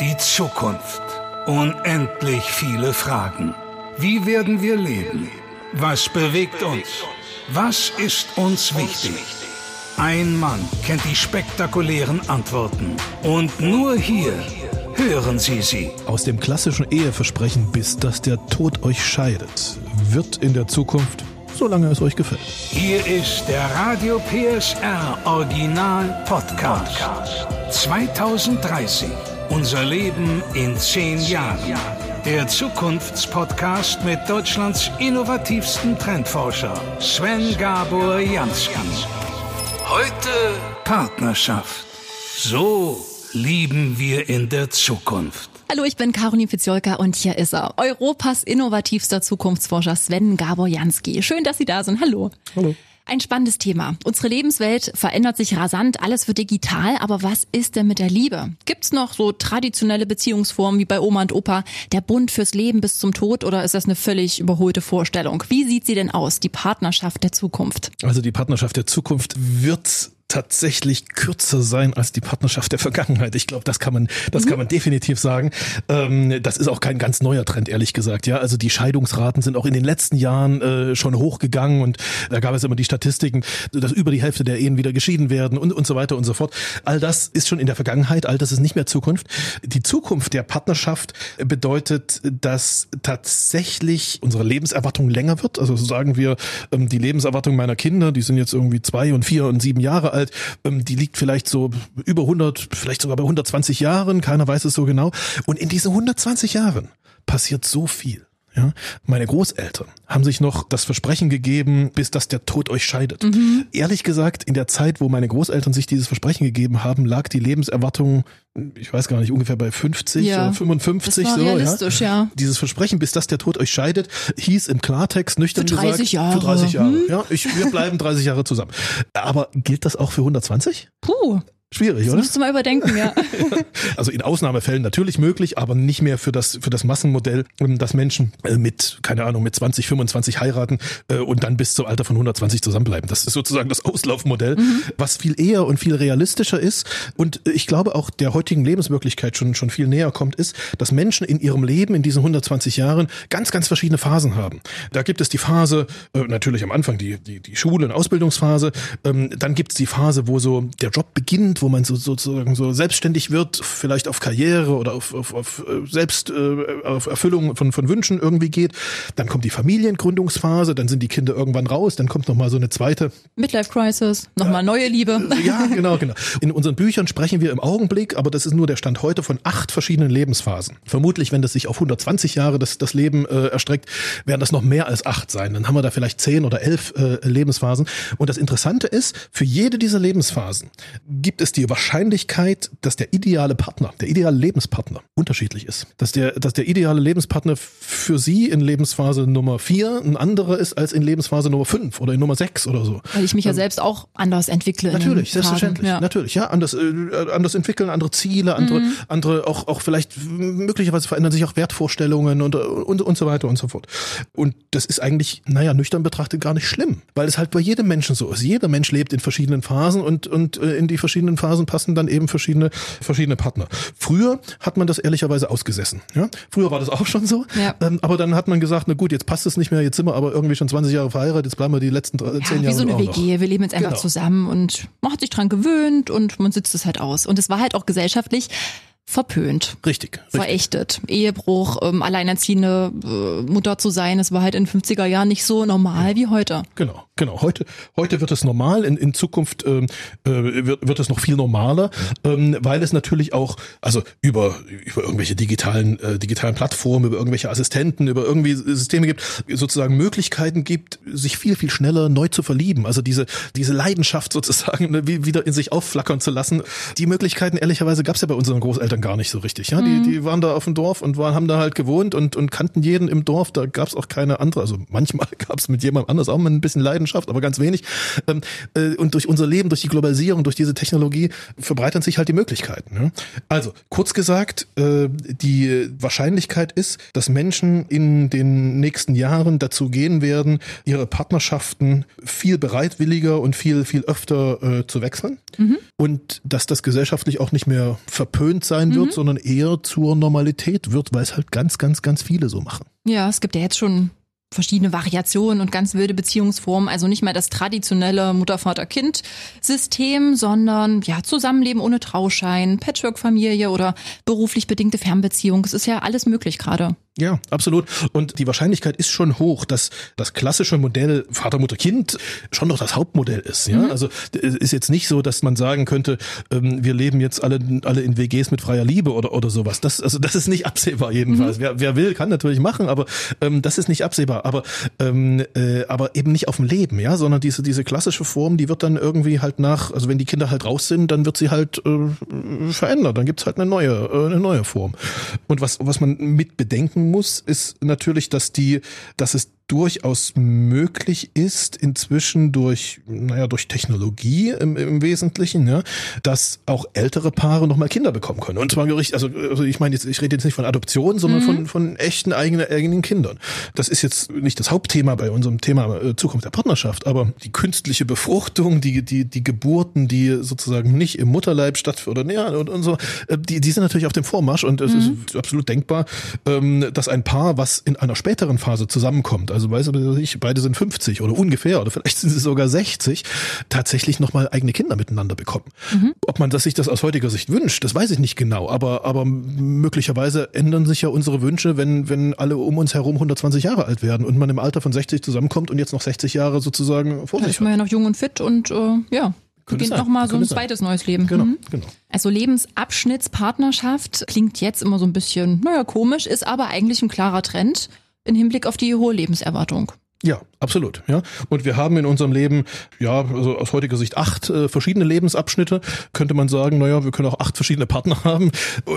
Die Zukunft. Unendlich viele Fragen. Wie werden wir leben? Was bewegt uns? Was ist uns wichtig? Ein Mann kennt die spektakulären Antworten. Und nur hier hören Sie sie. Aus dem klassischen Eheversprechen, bis dass der Tod euch scheidet, wird in der Zukunft, solange es euch gefällt. Hier ist der Radio PSR Original Podcast. 2030. Unser Leben in zehn Jahren. Der Zukunftspodcast mit Deutschlands innovativsten Trendforscher Sven Gabor Jansky. Heute Partnerschaft. So lieben wir in der Zukunft. Hallo, ich bin Caroline Fiziolka und hier ist er, Europas innovativster Zukunftsforscher Sven Gabor Jansky. Schön, dass Sie da sind. Hallo. Hallo. Ein spannendes Thema. Unsere Lebenswelt verändert sich rasant, alles wird digital, aber was ist denn mit der Liebe? Gibt's noch so traditionelle Beziehungsformen wie bei Oma und Opa, der Bund fürs Leben bis zum Tod oder ist das eine völlig überholte Vorstellung? Wie sieht sie denn aus, die Partnerschaft der Zukunft? Also die Partnerschaft der Zukunft wird tatsächlich kürzer sein als die Partnerschaft der Vergangenheit. Ich glaube, das kann man, das mhm. kann man definitiv sagen. Ähm, das ist auch kein ganz neuer Trend, ehrlich gesagt. Ja, also die Scheidungsraten sind auch in den letzten Jahren äh, schon hochgegangen und da gab es immer die Statistiken, dass über die Hälfte der Ehen wieder geschieden werden und und so weiter und so fort. All das ist schon in der Vergangenheit, all das ist nicht mehr Zukunft. Die Zukunft der Partnerschaft bedeutet, dass tatsächlich unsere Lebenserwartung länger wird. Also sagen wir, ähm, die Lebenserwartung meiner Kinder, die sind jetzt irgendwie zwei und vier und sieben Jahre alt, ähm, die liegt vielleicht so über 100, vielleicht sogar bei 120 Jahren, keiner weiß es so genau. Und in diesen 120 Jahren passiert so viel. Ja, meine Großeltern haben sich noch das Versprechen gegeben, bis dass der Tod euch scheidet. Mhm. Ehrlich gesagt, in der Zeit, wo meine Großeltern sich dieses Versprechen gegeben haben, lag die Lebenserwartung, ich weiß gar nicht, ungefähr bei 50 ja, oder 55 das war so. Realistisch, ja. ja. Dieses Versprechen, bis dass der Tod euch scheidet, hieß im Klartext nüchtern für 30 gesagt, Jahre. für 30 Jahre. Hm? Ja, ich, wir bleiben 30 Jahre zusammen. Aber gilt das auch für 120? Puh. Schwierig, das oder? Musst du mal überdenken, ja. also in Ausnahmefällen natürlich möglich, aber nicht mehr für das, für das Massenmodell, ähm, dass Menschen äh, mit, keine Ahnung, mit 20, 25 heiraten äh, und dann bis zum Alter von 120 zusammenbleiben. Das ist sozusagen das Auslaufmodell, mhm. was viel eher und viel realistischer ist und ich glaube auch der heutigen Lebenswirklichkeit schon, schon viel näher kommt, ist, dass Menschen in ihrem Leben in diesen 120 Jahren ganz, ganz verschiedene Phasen haben. Da gibt es die Phase, äh, natürlich am Anfang die, die, die Schule- und Ausbildungsphase, ähm, dann gibt es die Phase, wo so der Job beginnt, wo man so sozusagen so selbstständig wird, vielleicht auf Karriere oder auf, auf, auf äh, Selbst, äh, auf Erfüllung von, von Wünschen irgendwie geht. Dann kommt die Familiengründungsphase, dann sind die Kinder irgendwann raus, dann kommt nochmal so eine zweite. Midlife Crisis, nochmal ja, neue Liebe. Ja, genau, genau. In unseren Büchern sprechen wir im Augenblick, aber das ist nur der Stand heute von acht verschiedenen Lebensphasen. Vermutlich, wenn das sich auf 120 Jahre das, das Leben äh, erstreckt, werden das noch mehr als acht sein. Dann haben wir da vielleicht zehn oder elf äh, Lebensphasen. Und das Interessante ist, für jede dieser Lebensphasen gibt es ist die Wahrscheinlichkeit, dass der ideale Partner, der ideale Lebenspartner unterschiedlich ist. Dass der, dass der ideale Lebenspartner für Sie in Lebensphase Nummer vier ein anderer ist als in Lebensphase Nummer fünf oder in Nummer sechs oder so. Weil ich mich ja ähm, selbst auch anders entwickle. Natürlich, selbstverständlich. Ja. Natürlich, ja. Anders, äh, anders entwickeln, andere Ziele, andere, mhm. andere auch, auch vielleicht möglicherweise verändern sich auch Wertvorstellungen und, und, und so weiter und so fort. Und das ist eigentlich, naja, nüchtern betrachtet gar nicht schlimm, weil es halt bei jedem Menschen so ist. Jeder Mensch lebt in verschiedenen Phasen und, und äh, in die verschiedenen verschiedenen Phasen passen dann eben verschiedene, verschiedene Partner. Früher hat man das ehrlicherweise ausgesessen. Ja? Früher war das auch schon so. Ja. Ähm, aber dann hat man gesagt, na gut, jetzt passt es nicht mehr, jetzt sind wir aber irgendwie schon 20 Jahre verheiratet, jetzt bleiben wir die letzten ja, zehn Jahre. Wie so eine WG, noch. wir leben jetzt einfach genau. zusammen und man hat sich dran gewöhnt und man sitzt es halt aus. Und es war halt auch gesellschaftlich verpönt. Richtig. Verächtet. Richtig. Ehebruch, ähm, alleinerziehende äh, Mutter zu sein, das war halt in 50er Jahren nicht so normal ja. wie heute. Genau, genau. Heute, heute wird es normal, in, in Zukunft ähm, äh, wird, wird es noch viel normaler, ähm, weil es natürlich auch, also über, über irgendwelche digitalen, äh, digitalen Plattformen, über irgendwelche Assistenten, über irgendwie Systeme gibt, sozusagen Möglichkeiten gibt, sich viel, viel schneller neu zu verlieben. Also diese, diese Leidenschaft sozusagen ne, wieder in sich aufflackern zu lassen. Die Möglichkeiten, ehrlicherweise, gab es ja bei unseren Großeltern Eltern gar nicht so richtig. Ja, mhm. die, die waren da auf dem Dorf und waren, haben da halt gewohnt und, und kannten jeden im Dorf. Da gab es auch keine andere. Also manchmal gab es mit jemandem anders auch mal ein bisschen Leidenschaft, aber ganz wenig. Ähm, äh, und durch unser Leben, durch die Globalisierung, durch diese Technologie verbreitern sich halt die Möglichkeiten. Also kurz gesagt, äh, die Wahrscheinlichkeit ist, dass Menschen in den nächsten Jahren dazu gehen werden, ihre Partnerschaften viel bereitwilliger und viel viel öfter äh, zu wechseln mhm. und dass das gesellschaftlich auch nicht mehr verpönt sein sein wird, sondern eher zur Normalität wird, weil es halt ganz, ganz, ganz viele so machen. Ja, es gibt ja jetzt schon verschiedene Variationen und ganz wilde Beziehungsformen. Also nicht mehr das traditionelle Mutter-Vater-Kind-System, sondern ja, Zusammenleben ohne Trauschein, Patchwork-Familie oder beruflich bedingte Fernbeziehung. Es ist ja alles möglich gerade. Ja, absolut. Und die Wahrscheinlichkeit ist schon hoch, dass das klassische Modell Vater, Mutter, Kind schon noch das Hauptmodell ist. Ja, mhm. also es ist jetzt nicht so, dass man sagen könnte, ähm, wir leben jetzt alle alle in WGs mit freier Liebe oder oder sowas. Das also das ist nicht absehbar jedenfalls. Mhm. Wer, wer will, kann natürlich machen, aber ähm, das ist nicht absehbar. Aber ähm, äh, aber eben nicht auf dem Leben, ja, sondern diese diese klassische Form, die wird dann irgendwie halt nach, also wenn die Kinder halt raus sind, dann wird sie halt äh, verändert. Dann gibt's halt eine neue äh, eine neue Form. Und was was man mit bedenken muss, ist natürlich, dass die, dass es durchaus möglich ist, inzwischen durch, naja, durch Technologie im, im Wesentlichen, ja, dass auch ältere Paare nochmal Kinder bekommen können. Und zwar richtig, also, also ich meine jetzt, ich rede jetzt nicht von Adoption, sondern mhm. von, von echten eigenen, eigenen Kindern. Das ist jetzt nicht das Hauptthema bei unserem Thema äh, Zukunft der Partnerschaft, aber die künstliche Befruchtung, die, die, die Geburten, die sozusagen nicht im Mutterleib stattfinden, oder ja, und, und so, äh, die, die sind natürlich auf dem Vormarsch und es mhm. ist absolut denkbar, ähm, dass ein Paar, was in einer späteren Phase zusammenkommt, also weiß ich, beide sind 50 oder ungefähr oder vielleicht sind sie sogar 60, tatsächlich nochmal eigene Kinder miteinander bekommen. Mhm. Ob man das sich das aus heutiger Sicht wünscht, das weiß ich nicht genau, aber, aber möglicherweise ändern sich ja unsere Wünsche, wenn, wenn alle um uns herum 120 Jahre alt werden und man im Alter von 60 zusammenkommt und jetzt noch 60 Jahre sozusagen vor sich ja, ist man ja noch jung und fit und äh, ja, beginnt nochmal so ein zweites neues Leben. Genau, mhm. genau. Also Lebensabschnittspartnerschaft klingt jetzt immer so ein bisschen, naja, komisch, ist aber eigentlich ein klarer Trend in Hinblick auf die hohe Lebenserwartung. Ja, absolut. Ja, und wir haben in unserem Leben ja also aus heutiger Sicht acht äh, verschiedene Lebensabschnitte. Könnte man sagen, naja, wir können auch acht verschiedene Partner haben.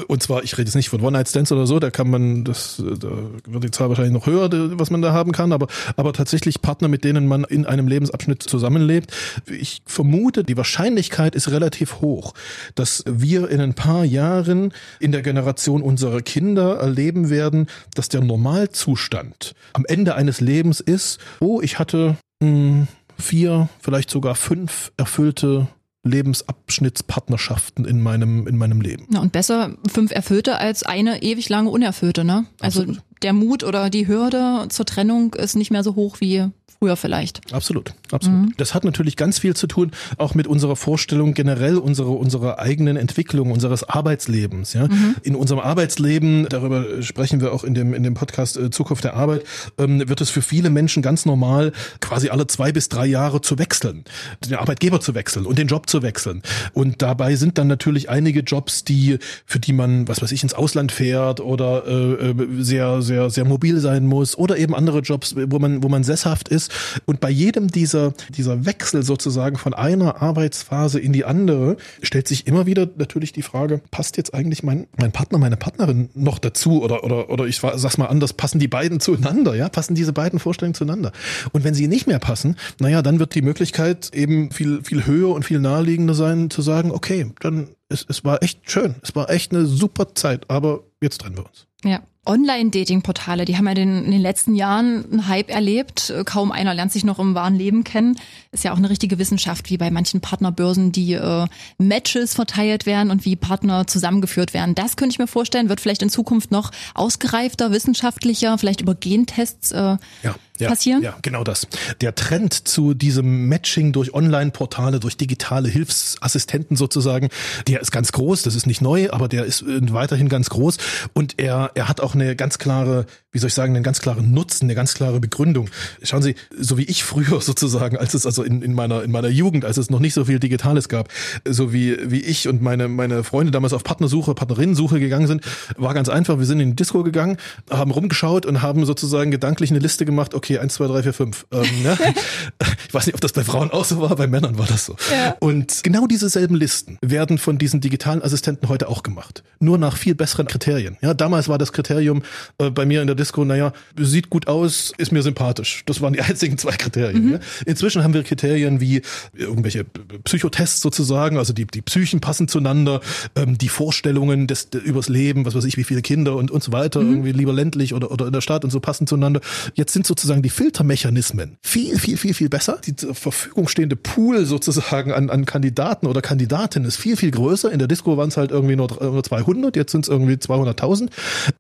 Und zwar, ich rede jetzt nicht von One Night Stands oder so. Da kann man das, äh, da wird die Zahl wahrscheinlich noch höher, was man da haben kann. Aber aber tatsächlich Partner, mit denen man in einem Lebensabschnitt zusammenlebt. Ich vermute, die Wahrscheinlichkeit ist relativ hoch, dass wir in ein paar Jahren in der Generation unserer Kinder erleben werden, dass der Normalzustand am Ende eines Lebens ist oh, ich hatte mh, hm, vier, vielleicht sogar fünf erfüllte Lebensabschnittspartnerschaften in meinem, in meinem Leben. Na, und besser fünf erfüllte als eine ewig lange unerfüllte, ne? Also Absolut. der Mut oder die Hürde zur Trennung ist nicht mehr so hoch wie früher vielleicht. Absolut, absolut. Mhm. Das hat natürlich ganz viel zu tun, auch mit unserer Vorstellung generell unserer, unserer eigenen Entwicklung, unseres Arbeitslebens. Ja? Mhm. In unserem Arbeitsleben, darüber sprechen wir auch in dem, in dem Podcast äh, Zukunft der Arbeit, ähm, wird es für viele Menschen ganz normal, quasi alle zwei bis drei Jahre zu wechseln, den Arbeitgeber zu wechseln und den Job zu wechseln. Und dabei sind dann natürlich einige Jobs, die, für die man, was weiß ich, ins Ausland fährt oder äh, äh sehr, sehr, sehr mobil sein muss oder eben andere Jobs, wo man, wo man sesshaft ist und bei jedem dieser, dieser Wechsel sozusagen von einer Arbeitsphase in die andere stellt sich immer wieder natürlich die Frage, passt jetzt eigentlich mein, mein Partner, meine Partnerin noch dazu oder, oder, oder ich sag's mal anders, passen die beiden zueinander, ja? Passen diese beiden Vorstellungen zueinander? Und wenn sie nicht mehr passen, naja, dann wird die Möglichkeit eben viel, viel höher und viel naheliegender sein, zu sagen, okay, dann es, es war echt schön, es war echt eine super Zeit, aber jetzt trennen wir uns. Ja. Online-Dating-Portale, die haben ja den, in den letzten Jahren einen Hype erlebt. Kaum einer lernt sich noch im wahren Leben kennen. Ist ja auch eine richtige Wissenschaft, wie bei manchen Partnerbörsen, die äh, Matches verteilt werden und wie Partner zusammengeführt werden. Das könnte ich mir vorstellen, wird vielleicht in Zukunft noch ausgereifter, wissenschaftlicher, vielleicht über Gentests äh, ja ja, passieren? Ja, genau das. Der Trend zu diesem Matching durch Online-Portale, durch digitale Hilfsassistenten sozusagen, der ist ganz groß. Das ist nicht neu, aber der ist äh, weiterhin ganz groß. Und er, er hat auch eine ganz klare, wie soll ich sagen, einen ganz klaren Nutzen, eine ganz klare Begründung. Schauen Sie, so wie ich früher sozusagen, als es also in, in meiner, in meiner Jugend, als es noch nicht so viel Digitales gab, so wie, wie ich und meine, meine Freunde damals auf Partnersuche, Partnerinnensuche gegangen sind, war ganz einfach. Wir sind in die Disco gegangen, haben rumgeschaut und haben sozusagen gedanklich eine Liste gemacht, okay, eins, zwei, drei, vier, fünf. Ähm, ne? ich weiß nicht, ob das bei Frauen auch so war, bei Männern war das so. Ja. Und genau diese selben Listen werden von diesen digitalen Assistenten heute auch gemacht. Nur nach viel besseren Kriterien. Ja, damals war das Kriterium Kriterium äh, bei mir in der Disco, naja, sieht gut aus, ist mir sympathisch. Das waren die einzigen zwei Kriterien. Mhm. Ja. Inzwischen haben wir Kriterien wie irgendwelche Psychotests sozusagen, also die, die Psychen passen zueinander, ähm, die Vorstellungen des, übers Leben, was weiß ich, wie viele Kinder und, und so weiter, mhm. irgendwie lieber ländlich oder, oder in der Stadt und so passen zueinander. Jetzt sind sozusagen die Filtermechanismen viel, viel, viel, viel besser. Die zur Verfügung stehende Pool sozusagen an, an Kandidaten oder Kandidatinnen ist viel, viel größer. In der Disco waren es halt irgendwie nur, nur 200, jetzt sind es irgendwie 200.000.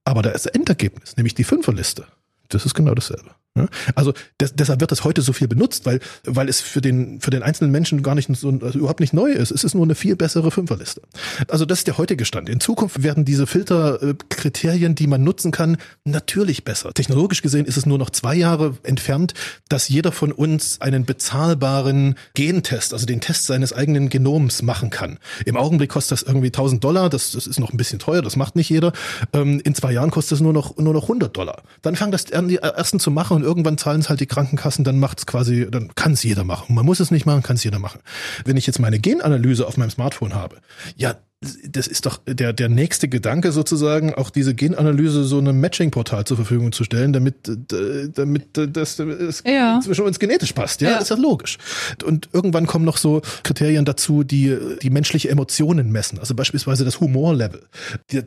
Aber das Endergebnis, nämlich die Fünferliste, das ist genau dasselbe. Also des, deshalb wird das heute so viel benutzt, weil, weil es für den, für den einzelnen Menschen gar nicht so, also überhaupt nicht neu ist. Es ist nur eine viel bessere Fünferliste. Also das ist der heutige Stand. In Zukunft werden diese Filterkriterien, die man nutzen kann, natürlich besser. Technologisch gesehen ist es nur noch zwei Jahre entfernt, dass jeder von uns einen bezahlbaren Gentest, also den Test seines eigenen Genoms machen kann. Im Augenblick kostet das irgendwie 1000 Dollar. Das, das ist noch ein bisschen teuer. Das macht nicht jeder. Ähm, in zwei Jahren kostet es nur noch, nur noch 100 Dollar. Dann fangen das die ersten zu machen und irgendwann zahlen es halt die Krankenkassen, dann macht es quasi, dann kann es jeder machen. Man muss es nicht machen, kann es jeder machen. Wenn ich jetzt meine Genanalyse auf meinem Smartphone habe, ja, das ist doch der, der nächste Gedanke sozusagen, auch diese Genanalyse so einem Matching-Portal zur Verfügung zu stellen, damit, äh, damit äh, das ja. zwischen uns genetisch passt. Ja, ja, ist ja logisch. Und irgendwann kommen noch so Kriterien dazu, die die menschliche Emotionen messen. Also beispielsweise das Humorlevel,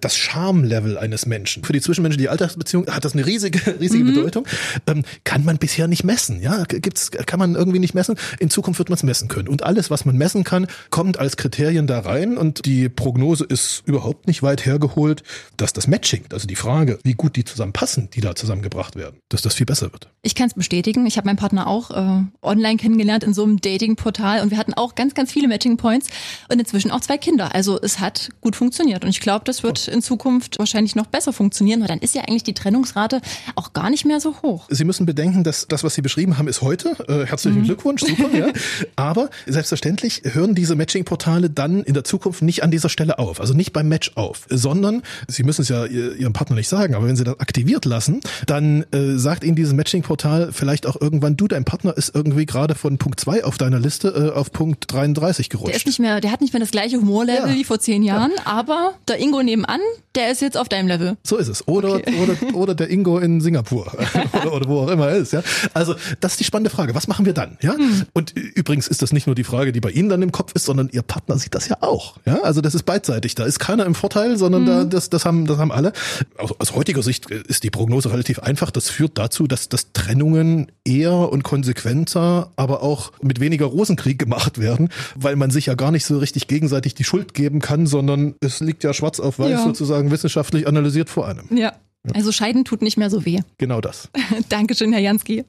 das Charme-Level eines Menschen. Für die zwischenmenschliche Alltagsbeziehung hat das eine riesige, riesige mhm. Bedeutung. Ähm, kann man bisher nicht messen. Ja, gibt's, kann man irgendwie nicht messen. In Zukunft wird man es messen können. Und alles, was man messen kann, kommt als Kriterien da rein und die Prognose ist überhaupt nicht weit hergeholt, dass das Matching, also die Frage, wie gut die zusammenpassen, die da zusammengebracht werden, dass das viel besser wird. Ich kann es bestätigen. Ich habe meinen Partner auch äh, online kennengelernt in so einem Dating-Portal und wir hatten auch ganz, ganz viele Matching-Points und inzwischen auch zwei Kinder. Also es hat gut funktioniert und ich glaube, das wird in Zukunft wahrscheinlich noch besser funktionieren, weil dann ist ja eigentlich die Trennungsrate auch gar nicht mehr so hoch. Sie müssen bedenken, dass das, was Sie beschrieben haben, ist heute. Äh, herzlichen mhm. Glückwunsch, super. ja. Aber selbstverständlich hören diese Matching-Portale dann in der Zukunft nicht an dieser Stelle auf, also nicht beim Match auf, sondern Sie müssen es ja Ihrem Partner nicht sagen, aber wenn Sie das aktiviert lassen, dann äh, sagt Ihnen dieses Matching-Portal vielleicht auch irgendwann, du, dein Partner ist irgendwie gerade von Punkt 2 auf deiner Liste äh, auf Punkt 33 gerutscht. Der ist nicht mehr, der hat nicht mehr das gleiche Humorlevel ja. wie vor zehn Jahren, ja. aber der Ingo nebenan, der ist jetzt auf deinem Level. So ist es. Oder, okay. oder, oder der Ingo in Singapur oder, oder, wo auch immer er ist. Ja? Also das ist die spannende Frage. Was machen wir dann? Ja? Hm. Und übrigens ist das nicht nur die Frage, die bei Ihnen dann im Kopf ist, sondern Ihr Partner sieht das ja auch. Ja? Also das ist beidseitig. Da ist keiner im Vorteil, sondern hm. da, das, das, haben, das haben alle. Aus, aus heutiger Sicht ist die Prognose relativ einfach. Das führt dazu, dass, dass Trennungen eher und konsequenter, aber auch mit weniger Rosenkrieg gemacht werden, weil man sich ja gar nicht so richtig gegenseitig die Schuld geben kann, sondern es liegt ja schwarz auf weiß ja. sozusagen wissenschaftlich analysiert vor einem. Ja. Also Scheiden tut nicht mehr so weh. Genau das. Dankeschön, Herr Jansky.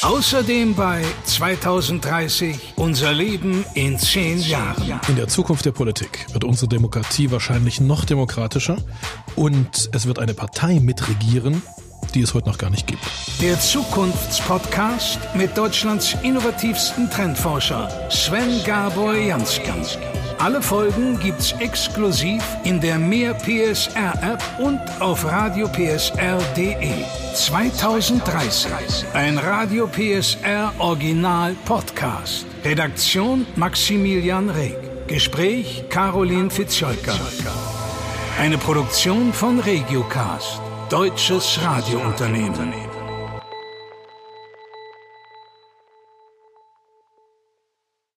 Außerdem bei 2030 unser Leben in zehn Jahren. In der Zukunft der Politik wird unsere Demokratie wahrscheinlich noch demokratischer und es wird eine Partei mitregieren, die es heute noch gar nicht gibt. Der Zukunftspodcast mit Deutschlands innovativsten Trendforscher Sven Gabor Jansky. Alle Folgen gibt's exklusiv in der Mehr PSR App und auf radiopsr.de. 2030. Ein Radio PSR Original Podcast. Redaktion Maximilian Reg. Gespräch Caroline Fitzjolka. Eine Produktion von Regiocast. Deutsches Radiounternehmen.